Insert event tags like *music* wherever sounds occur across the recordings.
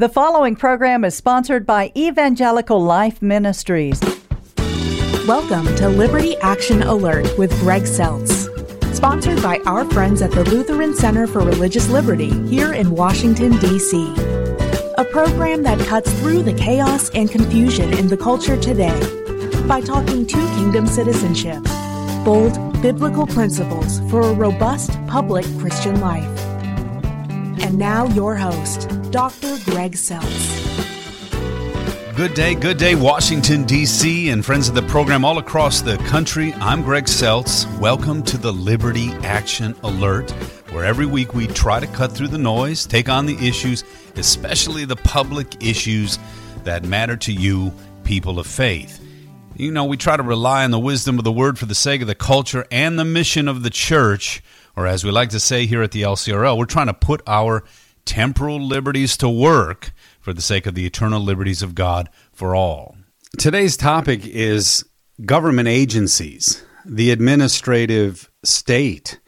The following program is sponsored by Evangelical Life Ministries. Welcome to Liberty Action Alert with Greg Seltz. Sponsored by our friends at the Lutheran Center for Religious Liberty here in Washington, D.C. A program that cuts through the chaos and confusion in the culture today by talking to kingdom citizenship, bold biblical principles for a robust public Christian life. And now, your host, Dr. Greg Seltz. Good day, good day, Washington, D.C., and friends of the program all across the country. I'm Greg Seltz. Welcome to the Liberty Action Alert, where every week we try to cut through the noise, take on the issues, especially the public issues that matter to you, people of faith. You know, we try to rely on the wisdom of the word for the sake of the culture and the mission of the church, or as we like to say here at the LCRL, we're trying to put our temporal liberties to work for the sake of the eternal liberties of God for all. Today's topic is government agencies, the administrative state,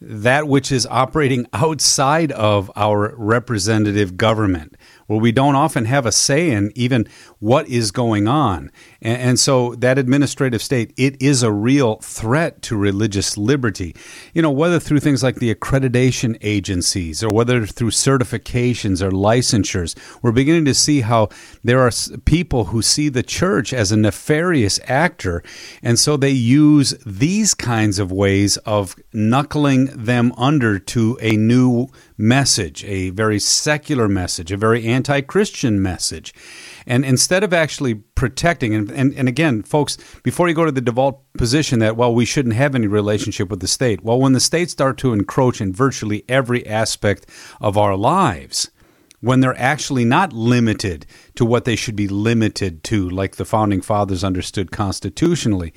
that which is operating outside of our representative government where we don't often have a say in even what is going on. And, and, so that administrative state, it is a real threat to religious liberty. You know, whether through things like the accreditation agencies or whether through certifications or licensures, we're beginning to see how there are people who see the church as a nefarious actor. And so they use these kinds of ways of knuckling them under to a new message, a very secular message, a very anti Christian message. And instead of actually protecting, and, and, and again, folks, before you go to the default position that, well, we shouldn't have any relationship with the state, well, when the state start to encroach in virtually every aspect of our lives, when they're actually not limited to what they should be limited to, like the founding fathers understood constitutionally,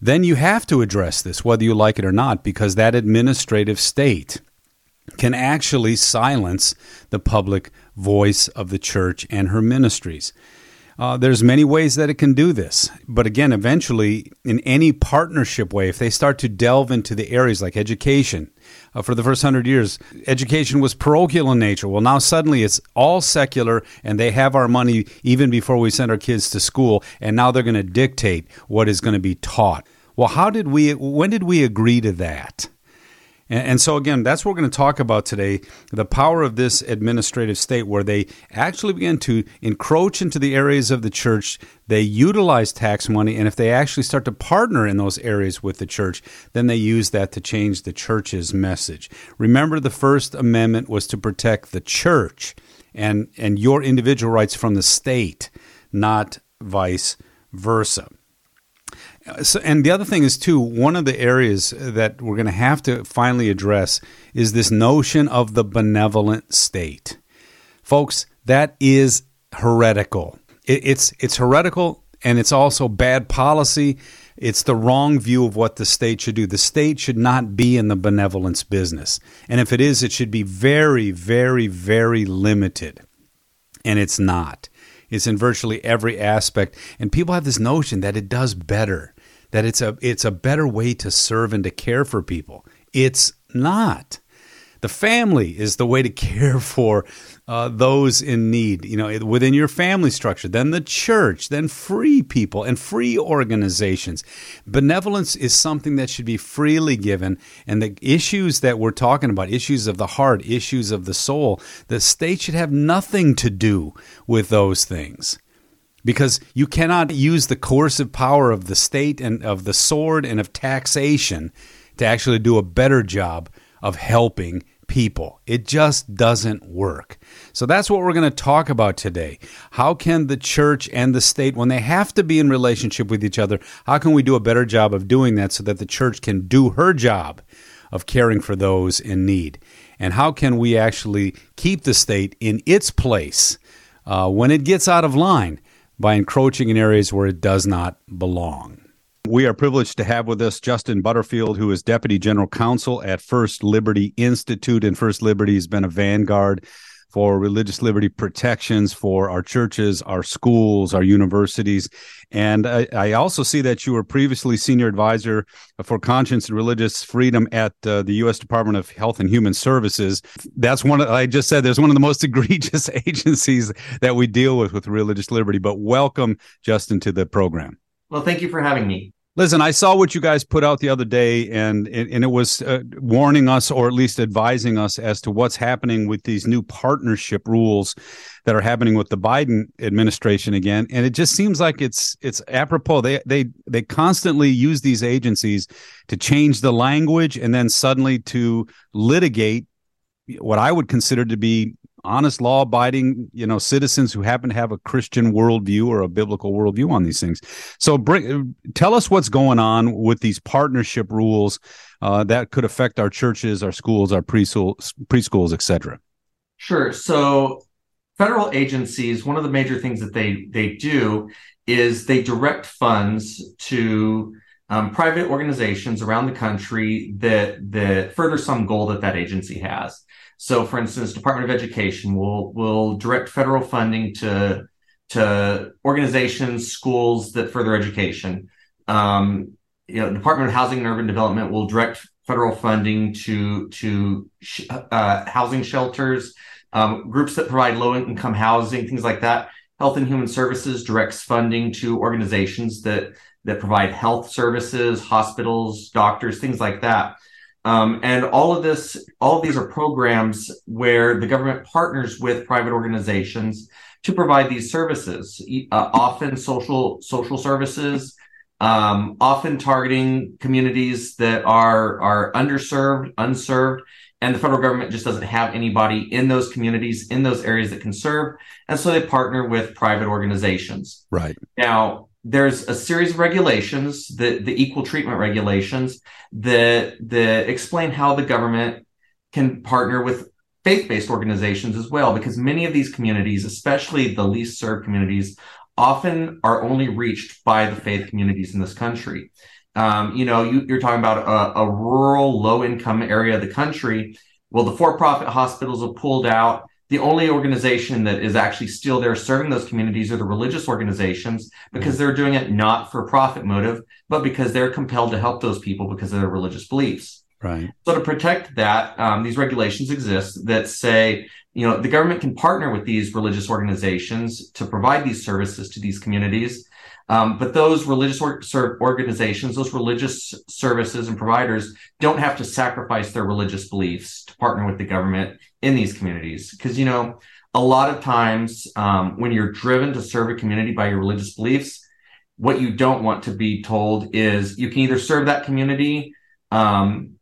then you have to address this, whether you like it or not, because that administrative state can actually silence the public voice of the church and her ministries. Uh, there's many ways that it can do this, but again, eventually, in any partnership way, if they start to delve into the areas like education, uh, for the first hundred years, education was parochial in nature. Well, now suddenly it's all secular, and they have our money even before we send our kids to school, and now they're going to dictate what is going to be taught. Well, how did we? When did we agree to that? And, so, again, that's what we're going to talk about today the power of this administrative state where they actually begin to encroach into the areas of the church. They utilize tax money, and if they actually start to partner in those areas with the church, then they use that to change the church's message. Remember, the First Amendment was to protect the church and, and your individual rights from the state, not vice versa. So, and the other thing is too one of the areas that we're going to have to finally address is this notion of the benevolent state, folks. That is heretical. It, it's it's heretical, and it's also bad policy. It's the wrong view of what the state should do. The state should not be in the benevolence business, and if it is, it should be very, very, very limited, and it's not. It's in virtually every aspect. And people have this notion that it does better, that it's a it's a better way to serve and to care for people. It's not. The family is the way to *laughs* care for uh, those in need, you know, within your family structure, then the church, then free people and free organizations. Benevolence is something that should be freely given. And the issues that we're talking about, issues of the heart, issues of the soul, the state should have nothing to do with those things because you cannot use the coercive power of the state and of the sword and of taxation to actually do a better job of helping people. It just doesn't work. So that's what we're going to talk about today. How can the church and the state, when they have to be in relationship with each other, how can we do a better job of doing that so that the church can do her job of caring for those in need? And how can we actually keep the state in its place uh, when it gets out of line by encroaching in areas where it does not belong? We are privileged to have with us Justin Butterfield, who is Deputy General Counsel at First Liberty Institute. And First Liberty has been a vanguard for religious liberty protections for our churches, our schools, our universities. And I, I also see that you were previously senior advisor for conscience and religious freedom at uh, the U.S. Department of Health and Human Services. That's one, of, I just said, there's one of the most *laughs* egregious agencies that we deal with with religious liberty. But welcome, Justin, to the program. Well, thank you for having me. Listen, I saw what you guys put out the other day, and and it was uh, warning us, or at least advising us, as to what's happening with these new partnership rules that are happening with the Biden administration again. And it just seems like it's it's apropos. They they they constantly use these agencies to change the language, and then suddenly to litigate what I would consider to be honest law abiding you know citizens who happen to have a christian worldview or a biblical worldview on these things. So bring, tell us what's going on with these partnership rules uh, that could affect our churches our schools our preschools preschools etc sure. So federal agencies one of the major things that they they do is they direct funds to um, private organizations around the country that that further some goal that that agency has so, for instance, Department of Education will will direct federal funding to to organizations, schools that further education. Um, you know, Department of Housing and Urban Development will direct federal funding to to sh- uh, housing shelters, um, groups that provide low income housing, things like that. Health and Human Services directs funding to organizations that that provide health services, hospitals, doctors, things like that. Um, and all of this, all of these are programs where the government partners with private organizations to provide these services, uh, often social social services, um, often targeting communities that are are underserved, unserved, and the federal government just doesn't have anybody in those communities in those areas that can serve, and so they partner with private organizations. Right now, there's a series of regulations, the, the equal treatment regulations, that, that explain how the government can partner with faith-based organizations as well, because many of these communities, especially the least served communities, often are only reached by the faith communities in this country. Um, you know, you, are talking about a, a rural, low-income area of the country. Well, the for-profit hospitals have pulled out the only organization that is actually still there serving those communities are the religious organizations because they're doing it not for profit motive, but because they're compelled to help those people because of their religious beliefs. Right. So to protect that, um, these regulations exist that say, you know, the government can partner with these religious organizations to provide these services to these communities. Um, but those religious or- organizations, those religious services and providers don't have to sacrifice their religious beliefs to partner with the government in these communities. Because, you know, a lot of times um, when you're driven to serve a community by your religious beliefs, what you don't want to be told is you can either serve that community um,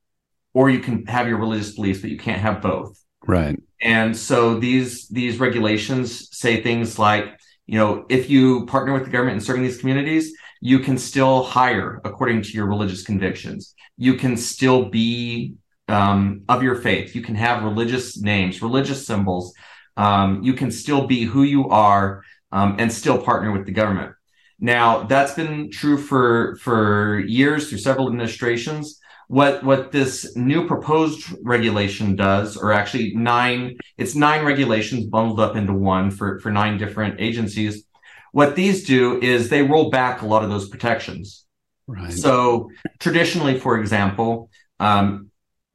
or you can have your religious beliefs, but you can't have both. Right. And so these these regulations say things like, you know, if you partner with the government in serving these communities, you can still hire according to your religious convictions. You can still be um, of your faith. You can have religious names, religious symbols. Um, you can still be who you are um, and still partner with the government. Now, that's been true for for years through several administrations. What what this new proposed regulation does, or actually nine, it's nine regulations bundled up into one for for nine different agencies. What these do is they roll back a lot of those protections. Right. So traditionally, for example, um,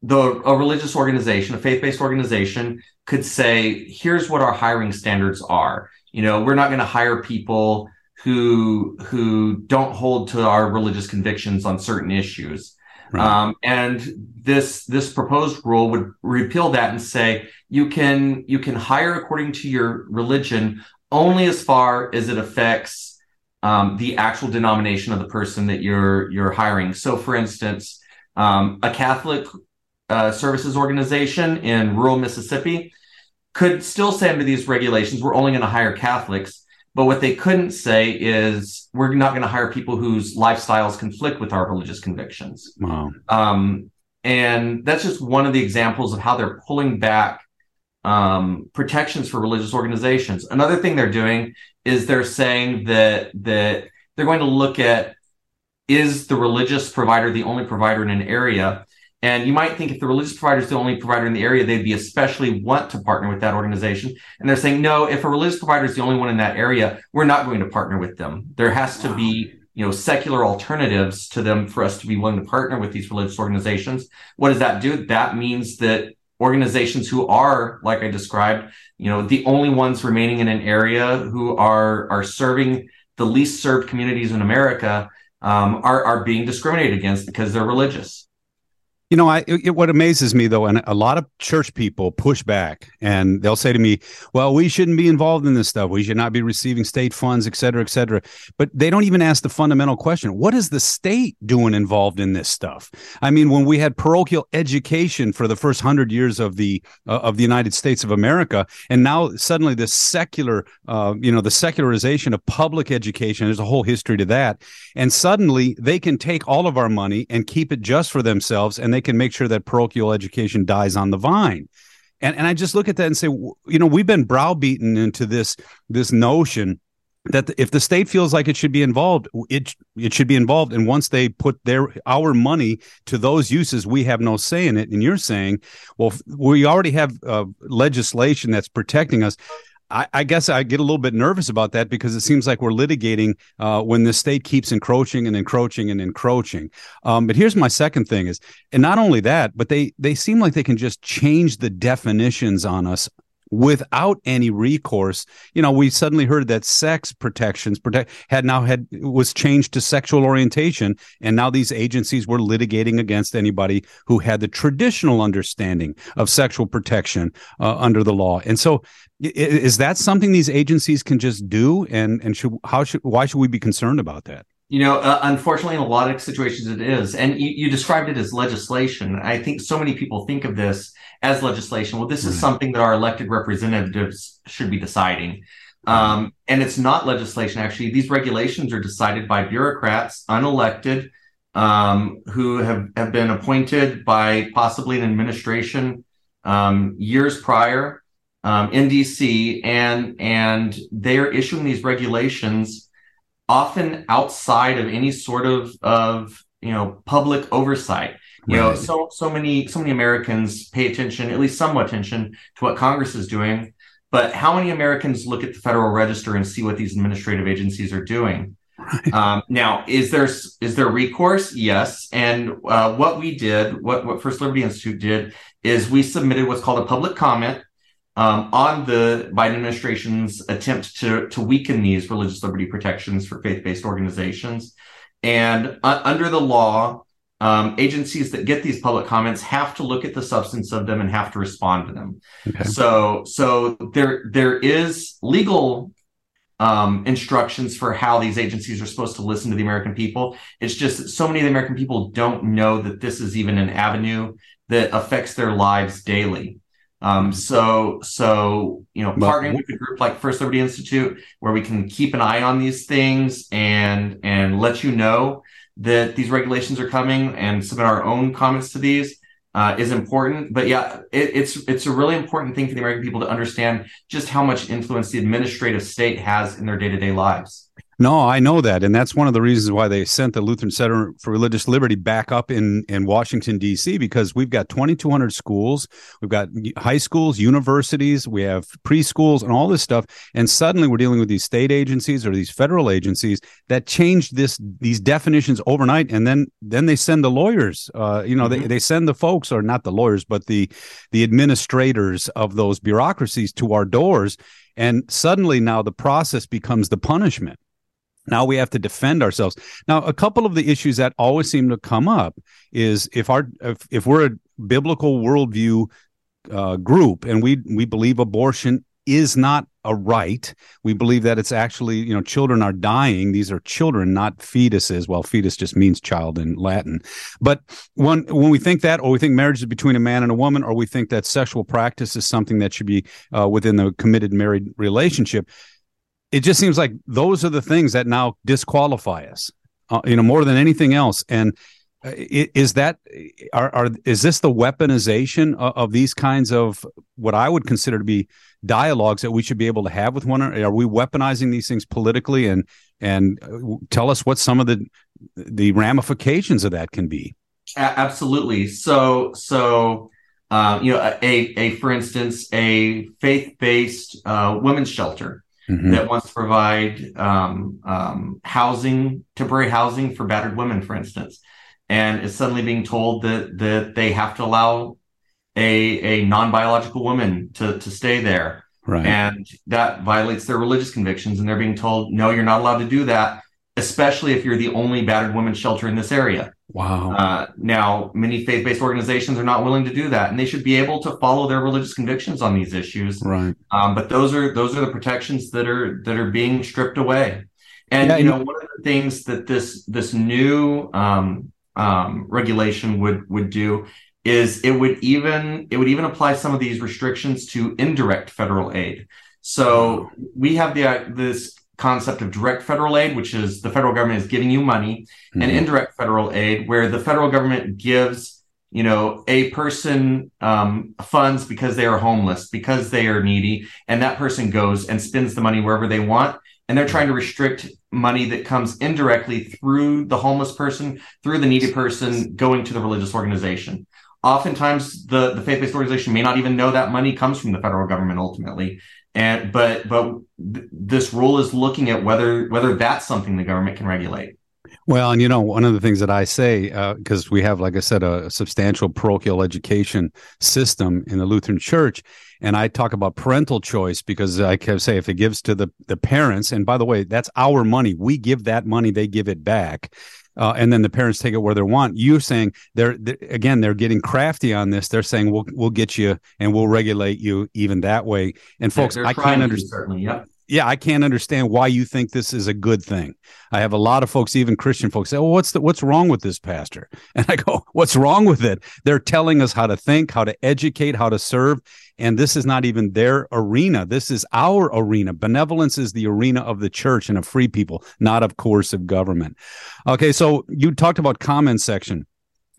the a religious organization, a faith-based organization could say, here's what our hiring standards are. You know, we're not going to hire people who who don't hold to our religious convictions on certain issues. Right. Um, and this this proposed rule would repeal that and say you can you can hire according to your religion only as far as it affects um, the actual denomination of the person that you're you're hiring. So, for instance, um, a Catholic uh, services organization in rural Mississippi could still say under these regulations, we're only going to hire Catholics. But what they couldn't say is we're not going to hire people whose lifestyles conflict with our religious convictions. Wow. Um, and that's just one of the examples of how they're pulling back um, protections for religious organizations. Another thing they're doing is they're saying that that they're going to look at is the religious provider the only provider in an area And you might think if the religious provider is the only provider in the area, they'd be especially want to partner with that organization. And they're saying, no, if a religious provider is the only one in that area, we're not going to partner with them. There has to be, you know, secular alternatives to them for us to be willing to partner with these religious organizations. What does that do? That means that organizations who are, like I described, you know, the only ones remaining in an area who are are serving the least served communities in America um, are are being discriminated against because they're religious. You know, I it, what amazes me though, and a lot of church people push back, and they'll say to me, "Well, we shouldn't be involved in this stuff. We should not be receiving state funds, et cetera, et cetera." But they don't even ask the fundamental question: What is the state doing involved in this stuff? I mean, when we had parochial education for the first hundred years of the uh, of the United States of America, and now suddenly the secular, uh, you know, the secularization of public education. There's a whole history to that, and suddenly they can take all of our money and keep it just for themselves, and they can make sure that parochial education dies on the vine. And, and I just look at that and say, you know, we've been browbeaten into this this notion that if the state feels like it should be involved, it it should be involved. And once they put their our money to those uses, we have no say in it. And you're saying, well, we already have uh, legislation that's protecting us. I, I, guess I get a little bit nervous about that because it seems like we're litigating uh, when the state keeps encroaching and encroaching and encroaching. Um, but here's my second thing is, and not only that, but they they seem like they can just change the definitions on us without any recourse. You know, we suddenly heard that sex protections protect had now had was changed to sexual orientation, and now these agencies were litigating against anybody who had the traditional understanding of sexual protection uh, under the law. And so, is that something these agencies can just do? And and should how should why should we be concerned about that? You know, uh, unfortunately, in a lot of situations, it is. And you, you, described it as legislation. I think so many people think of this as legislation. Well, this is something that our elected representatives should be deciding. Um, and it's not legislation, actually. These regulations are decided by bureaucrats, unelected, um, who have, have been appointed by possibly an administration um, years prior um, in DC. And, and they're issuing these regulations often outside of any sort of of you know public oversight. You right. know, so so many so many Americans pay attention, at least somewhat attention, to what Congress is doing. But how many Americans look at the Federal Register and see what these administrative agencies are doing? Right. Um, now, is there is there recourse? Yes. And uh, what we did, what what First Liberty Institute did, is we submitted what's called a public comment um, on the Biden administration's attempt to, to weaken these religious liberty protections for faith based organizations. And uh, under the law, um, agencies that get these public comments have to look at the substance of them and have to respond to them. Okay. So, so there there is legal um, instructions for how these agencies are supposed to listen to the American people. It's just that so many of the American people don't know that this is even an avenue that affects their lives daily. Um, so, so you know, partnering with a group like First Liberty Institute, where we can keep an eye on these things and and let you know that these regulations are coming and submit our own comments to these uh, is important. But yeah, it, it's it's a really important thing for the American people to understand just how much influence the administrative state has in their day to day lives. No, I know that, and that's one of the reasons why they sent the Lutheran Center for Religious Liberty back up in in Washington D.C. because we've got 2,200 schools, we've got high schools, universities, we have preschools, and all this stuff, and suddenly we're dealing with these state agencies or these federal agencies that changed this these definitions overnight, and then then they send the lawyers, uh, you know, mm-hmm. they they send the folks, or not the lawyers, but the the administrators of those bureaucracies to our doors, and suddenly now the process becomes the punishment now we have to defend ourselves. Now, a couple of the issues that always seem to come up is if our if, if we're a biblical worldview uh, group and we we believe abortion is not a right. We believe that it's actually, you know, children are dying. These are children, not fetuses. Well, fetus just means child in Latin. But when when we think that, or we think marriage is between a man and a woman, or we think that sexual practice is something that should be uh, within the committed married relationship, it just seems like those are the things that now disqualify us, uh, you know, more than anything else. And uh, is that are, are is this the weaponization of, of, these kinds of what I would consider to be dialogues that we should be able to have with one another? Are we weaponizing these things politically? And and uh, tell us what some of the the ramifications of that can be. Absolutely. So, so um, you know, a, a for instance, a faith-based uh, women's shelter mm-hmm. that wants to provide um, um, housing, temporary housing for battered women, for instance, and is suddenly being told that that they have to allow a a non-biological woman to to stay there, right. and that violates their religious convictions, and they're being told, no, you're not allowed to do that especially if you're the only battered women shelter in this area. Wow. Uh, now, many faith based organizations are not willing to do that, and they should be able to follow their religious convictions on these issues. Right. Um, but those are those are the protections that are that are being stripped away. And yeah, you know, one of the things that this this new um, um, regulation would would do is it would even it would even apply some of these restrictions to indirect federal aid. So we have the uh, this concept of direct federal aid, which is the federal government is giving you money, mm-hmm. and indirect federal aid, where the federal government gives you know a person um, funds because they are homeless, because they are needy, and that person goes and spends the money wherever they want. And they're trying to restrict money that comes indirectly through the homeless person, through the needy person going to the religious organization oftentimes the, the faith-based organization may not even know that money comes from the federal government ultimately and but but th- this rule is looking at whether whether that's something the government can regulate well, and you know, one of the things that I say, because uh, we have, like I said, a, a, substantial parochial education system in the Lutheran Church, and I talk about parental choice because I can say if it gives to the the parents, and by the way, that's our money. We give that money, they give it back uh, and then the parents take it where they want. You're saying they're, they're, again they're getting crafty on this. They're saying we'll we'll get you and we'll regulate you even that way. And folks, I can't understand. Certainly, yeah. Yeah, I can't understand why you think this is a good thing. I have a lot of folks, even Christian folks, say, "Well, what's the, what's wrong with this pastor?" *laughs* And I go, "What's wrong with it? They're telling us how to think, how to educate, how to serve, and this is not even their arena. This is our arena. Benevolence is the arena of the church and of free people, not of coercive government. Okay, so you talked about comment section.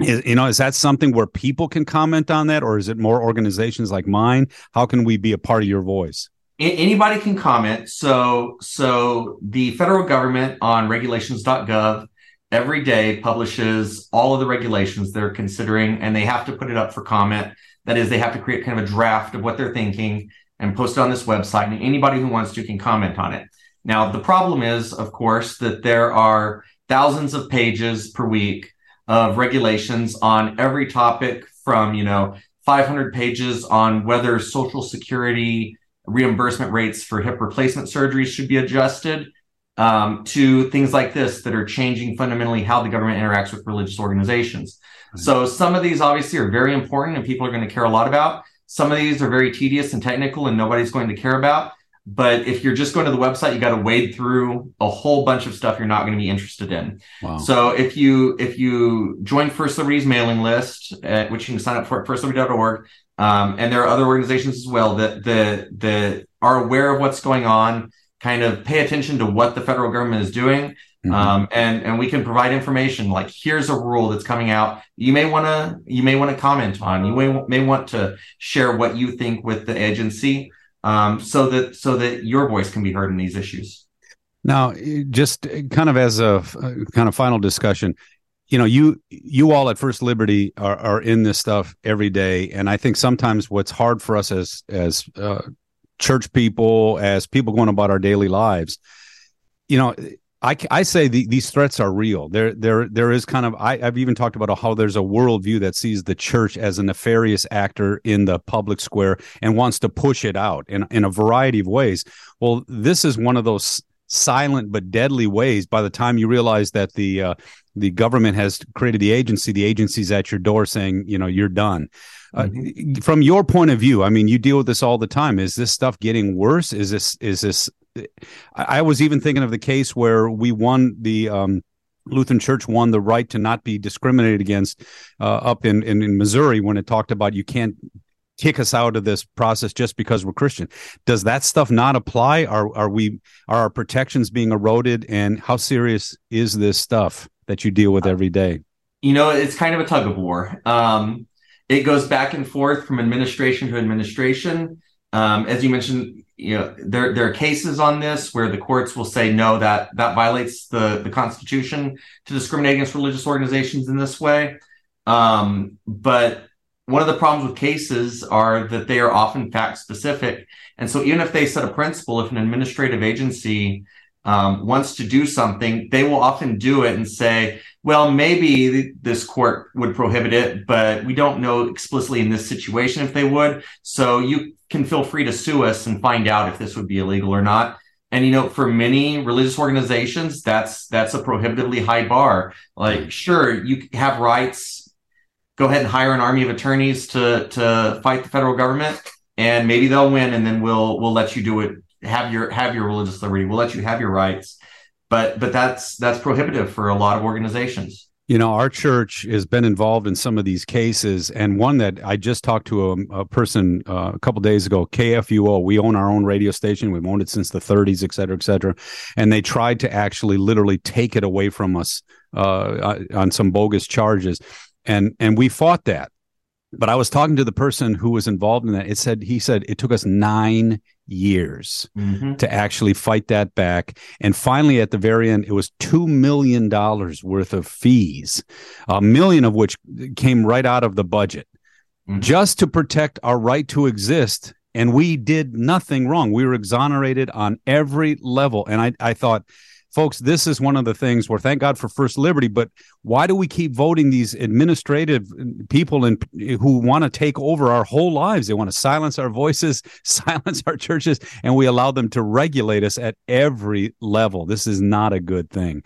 Is, you know, is that something where people can comment on that, or is it more organizations like mine? How can we be a part of your voice? Anybody can comment. So, so the federal government on regulations.gov every day publishes all of the regulations they're considering, and they have to put it up for comment that is, they have to create kind of a draft of what they're thinking and post it on this website, and anybody who wants to can comment on it. Now, the problem is, of course, that there are thousands of pages per week of regulations on every topic from, you know, 500 pages on whether social security reimbursement rates for hip replacement surgeries should be adjusted um, to things like this that are changing fundamentally how the government interacts with religious organizations. So some of these obviously are very important and people are going to care a lot about. Some of these are very tedious and technical and nobody's going to care about. But if you're just going to the website, you got to wade through a whole bunch of stuff you're not going to be interested in. Wow. So if you if you join First Liberty's mailing list, at, which you can sign up for at firstliberty.org, um, and there are other organizations as well that that that are aware of what's going on, kind of pay attention to what the federal government is doing Mm-hmm. Um, and and we can provide information like here's a rule that's coming out. You may want to you may want to comment on. You may may want to share what you think with the agency, um, so that so that your voice can be heard in these issues. Now, just kind of as a kind of final discussion, you know, you you all at First Liberty are, are in this stuff every day, and I think sometimes what's hard for us as as uh, church people, as people going about our daily lives, you know I, I say the, these threats are real. There, there, there is kind of. I, have even talked about how there's a worldview that sees the church as a nefarious actor in the public square and wants to push it out in in a variety of ways. Well, this is one of those silent but deadly ways. By the time you realize that the uh, the government has created the agency, the agency's at your door saying, you know, you're done. Uh, mm-hmm. from your point of view, I mean, you deal with this all the time. Is this stuff getting worse? Is this is this I was even thinking of the case where we won the um, Lutheran Church won the right to not be discriminated against uh, up in, in, in Missouri when it talked about you can't kick us out of this process just because we're Christian. Does that stuff not apply? Are are we are our protections being eroded? And how serious is this stuff that you deal with every day? You know, it's kind of a tug of war. Um, it goes back and forth from administration to administration. Um, as you mentioned, you know there there are cases on this where the courts will say no that that violates the the constitution to discriminate against religious organizations in this way Um, but one of the problems with cases are that they are often fact specific. And so even if they set a principle, if an administrative agency um, wants to do something, they will often do it and say, well, maybe this court would prohibit it, but we don't know explicitly in this situation if they would. So you can feel free to sue us and find out if this would be illegal or not. And you know, for many religious organizations, that's that's a prohibitively high bar. Like, sure, you have rights go ahead and hire an army of attorneys to to fight the federal government, and maybe they'll win, and then we'll we'll let you do it. Have your have your religious liberty. We'll let you have your rights, but but that's that's prohibitive for a lot of organizations. You know, our church has been involved in some of these cases, and one that I just talked to a, a person uh, a couple days ago. KFUO, we own our own radio station. We've owned it since the 30s, et cetera, et cetera. And they tried to actually literally take it away from us uh, on some bogus charges and and we fought that but i was talking to the person who was involved in that. It said he said it took us nine years mm-hmm. to actually fight that back. And finally at the very end it was two million dollars worth of fees a million of which came right out of the budget mm-hmm. just to protect our right to exist. And we did nothing wrong. We were exonerated on every level. And i, I thought folks, this is one of the things where thank God for First Liberty, but why do we keep voting these administrative people and who want to take over our whole lives? They want to silence our voices, *laughs* silence our churches, and we allow them to regulate us at every level. This is not a good thing.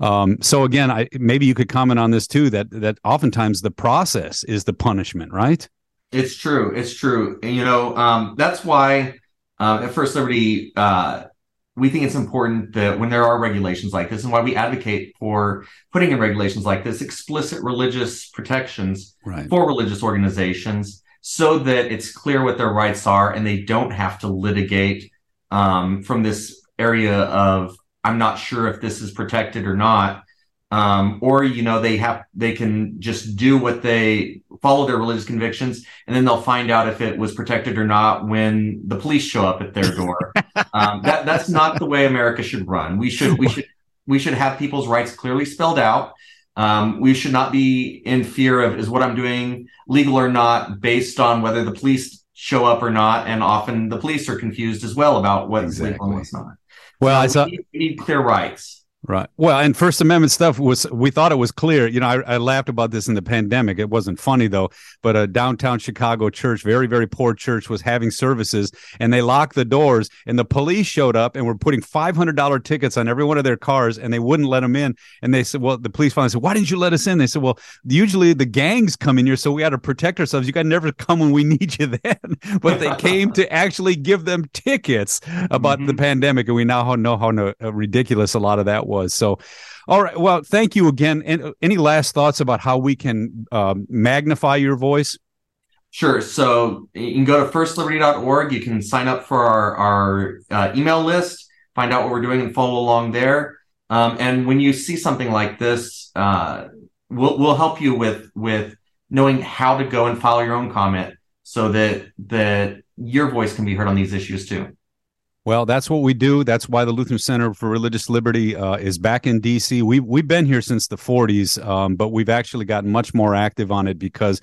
Um, so again, I, maybe you could comment on this too. That that oftentimes the process is the punishment, right? It's true. It's true. And, you know, um, that's why uh, at First Liberty. Uh, we think it's important that when there are regulations like this and why we advocate for putting in regulations like this explicit religious protections right. for religious organizations so that it's clear what their rights are and they don't have to litigate um, from this area of i'm not sure if this is protected or not um, or you know they have they can just do what they follow their religious convictions and then they'll find out if it was protected or not when the police show up at their door *laughs* um, that that's not the way america should run. We should we should we should have people's rights clearly spelled out. Um, we should not be in fear of is what i'm doing legal or not based on whether the police show up or not. And often the police are confused as well about what's exactly. legal and what's not. Well so I saw- we need, we need clear rights Right. Well, and First Amendment stuff was, we thought it was clear. You know, I, I, laughed about this in the pandemic. It wasn't funny though, but a downtown Chicago church, very, very poor church, was having services and they locked the doors and the police showed up and were putting $500 tickets on every one of their cars and they wouldn't let them in. And they said, well, the police finally said, why didn't you let us in? They said, well, usually the gangs come in here, so we had to protect ourselves. You got to never come when we *laughs* need you then. but they came to actually give them tickets about mm-hmm. the pandemic. And we now know how ridiculous a lot of that was. So, all right. Well, thank you again. And any last thoughts about how we can um, magnify your voice? Sure. So you can go to firstliberty.org. You can sign up for our, our uh, email list, find out what we're doing, and follow along there. Um, and when you see something like this, uh, we'll we'll help you with with knowing how to go and file your own comment so that that your voice can be heard on these issues too. Well, that's what we do. That's why the Lutheran Center for Religious Liberty uh, is back in DC. We've we've been here since the 40s, um, but we've actually gotten much more active on it because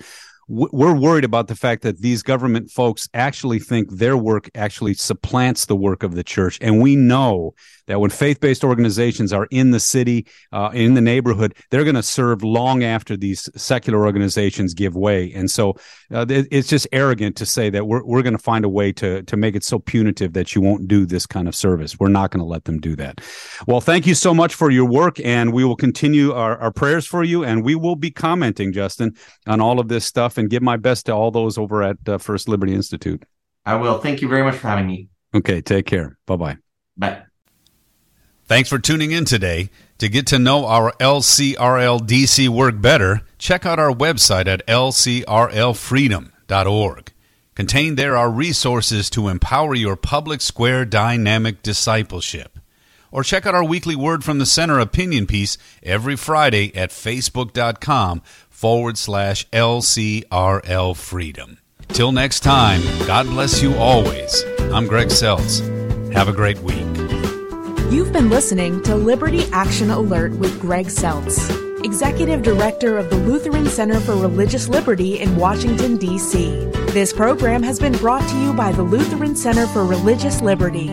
we're worried about the fact that these government folks actually think their work actually supplants the work of the church, and we know that when faith-based organizations are in the city, uh, in the neighborhood, they're going to serve long after these secular organizations give way. And so uh, it's just arrogant to say that we're, we're going to find a way to, to make it so punitive that you won't do this kind of service. We're not going to let them do that. Well, thank you so much for your work, and we will continue our, our prayers for you, and we will be commenting, Justin, on all of this stuff and give my best to all those over at uh, First Liberty Institute. I will. Thank you very much for having me. Okay, take care. Bye-bye. Bye. Thanks for tuning in today. To get to know our LCRLDC work better, check out our website at lcrlfreedom.org. Contained there are resources to empower your public square dynamic discipleship. Or check out our weekly Word from the Center opinion piece every Friday at facebook.com forward slash LCRL Freedom. Till next time, God bless you always. I'm Greg Seltz. Have a great week. You've been listening to Liberty Action Alert with Greg Seltz. Executive Director of the Lutheran Center for Religious Liberty in Washington, D.C. This program has been brought to you by the Lutheran Center for Religious Liberty.